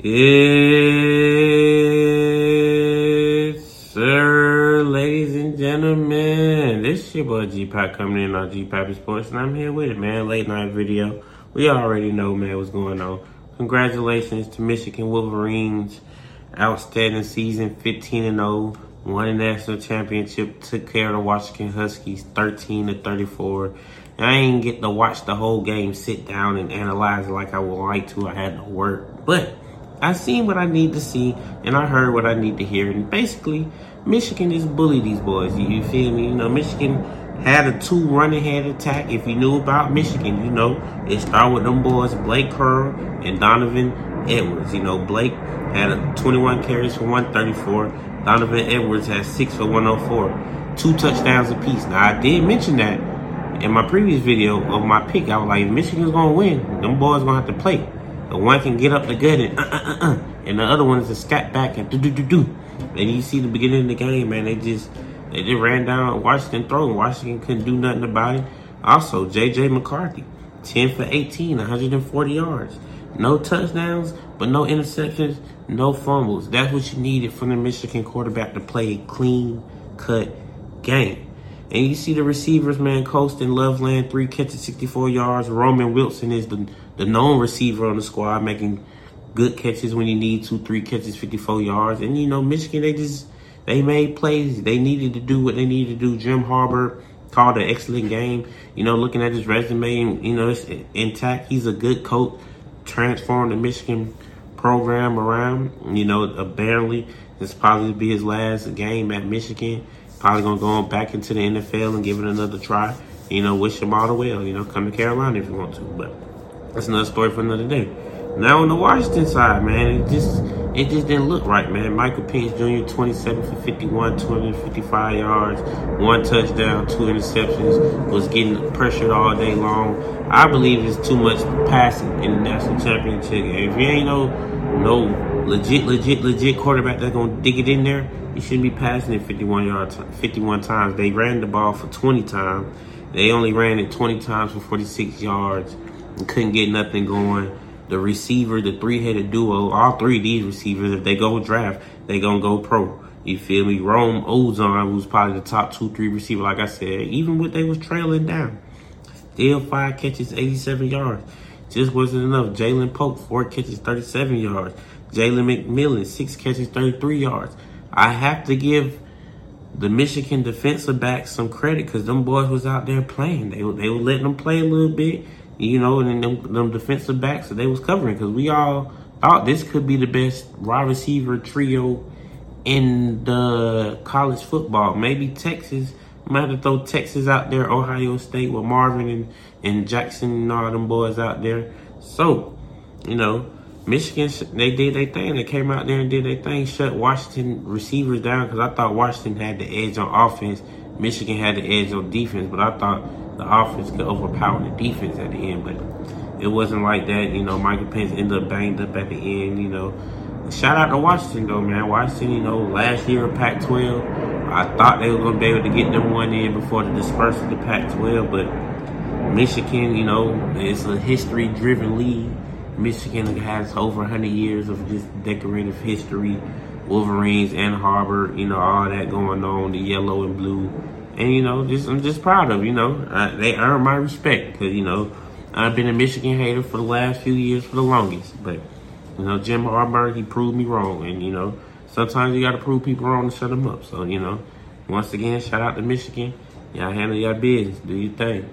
Yes, sir, ladies and gentlemen. This is your boy G Pop coming in on G Poppy Sports, and I'm here with it, man. Late night video. We already know, man, what's going on. Congratulations to Michigan Wolverines. Outstanding season, 15 and 0. Won a national championship, took care of the Washington Huskies, 13 to 34. And I ain't get to watch the whole game, sit down and analyze it like I would like to. I had to work, but I seen what I need to see, and I heard what I need to hear. And basically, Michigan just bullied these boys. You, feel me? You know, Michigan had a two running head attack. If you knew about Michigan, you know it started with them boys Blake Corum and Donovan Edwards. You know, Blake had a 21 carries for 134. Donovan Edwards had six for 104. Two touchdowns apiece. Now I did mention that in my previous video of my pick. I was like, Michigan's gonna win. Them boys gonna have to play. The one can get up the gut and uh, uh, uh, uh, and the other one is a scat back and do do do do. And you see the beginning of the game, man, they just they just ran down Washington throw and Washington couldn't do nothing about it. Also, JJ McCarthy, 10 for 18, 140 yards. No touchdowns, but no interceptions, no fumbles. That's what you needed from the Michigan quarterback to play a clean cut game. And you see the receivers, man, Colston Loveland, three catches, 64 yards. Roman Wilson is the, the known receiver on the squad, making good catches when you need two, three catches, 54 yards. And, you know, Michigan, they just, they made plays. They needed to do what they needed to do. Jim Harbaugh called an excellent game. You know, looking at his resume, you know, it's intact. He's a good coach, transformed the Michigan program around. You know, apparently, this probably be his last game at Michigan. Probably gonna go back into the NFL and give it another try. You know, wish him all the well. You know, come to Carolina if you want to. But that's another story for another day. Now on the Washington side, man, it just it just didn't look right, man. Michael Penix Jr. 27 for 51, 255 yards, one touchdown, two interceptions, was getting pressured all day long. I believe it's too much passing in the national championship game. If you ain't no no legit, legit, legit quarterback that's gonna dig it in there, you shouldn't be passing it 51 yards, 51 times. They ran the ball for 20 times. They only ran it 20 times for 46 yards and couldn't get nothing going. The receiver, the three-headed duo, all three of these receivers, if they go draft, they gonna go pro. You feel me? Rome Odunze, who's probably the top two, three receiver, like I said, even when they was trailing down. Still five catches, 87 yards. Just wasn't enough. Jalen Pope, four catches, 37 yards. Jalen McMillan, six catches, 33 yards. I have to give the Michigan defensive backs some credit because them boys was out there playing. They, they were letting them play a little bit, you know, and them, them defensive backs that they was covering because we all thought this could be the best wide receiver trio in the college football. Maybe Texas might have to throw Texas out there, Ohio State with Marvin and, and Jackson and all them boys out there. So, you know, Michigan, they did their thing. They came out there and did their thing, shut Washington receivers down because I thought Washington had the edge on offense. Michigan had the edge on defense, but I thought the offense could overpower the defense at the end. But it wasn't like that. You know, Michael Penix ended up banged up at the end. You know, shout out to Washington though, man. Washington, you know, last year of Pac-12, I thought they were gonna be able to get them one in before the dispersal of the Pac-12, but Michigan, you know, it's a history-driven league. Michigan has over 100 years of just decorative history. Wolverines, Ann Arbor, you know, all that going on, the yellow and blue. And, you know, just I'm just proud of, you know, they earn my respect because, you know, I've been a Michigan hater for the last few years for the longest. But, you know, Jim Harbaugh, he proved me wrong. And, you know, sometimes you got to prove people wrong to shut them up. So, you know, once again, shout out to Michigan. Y'all handle your business. Do your thing.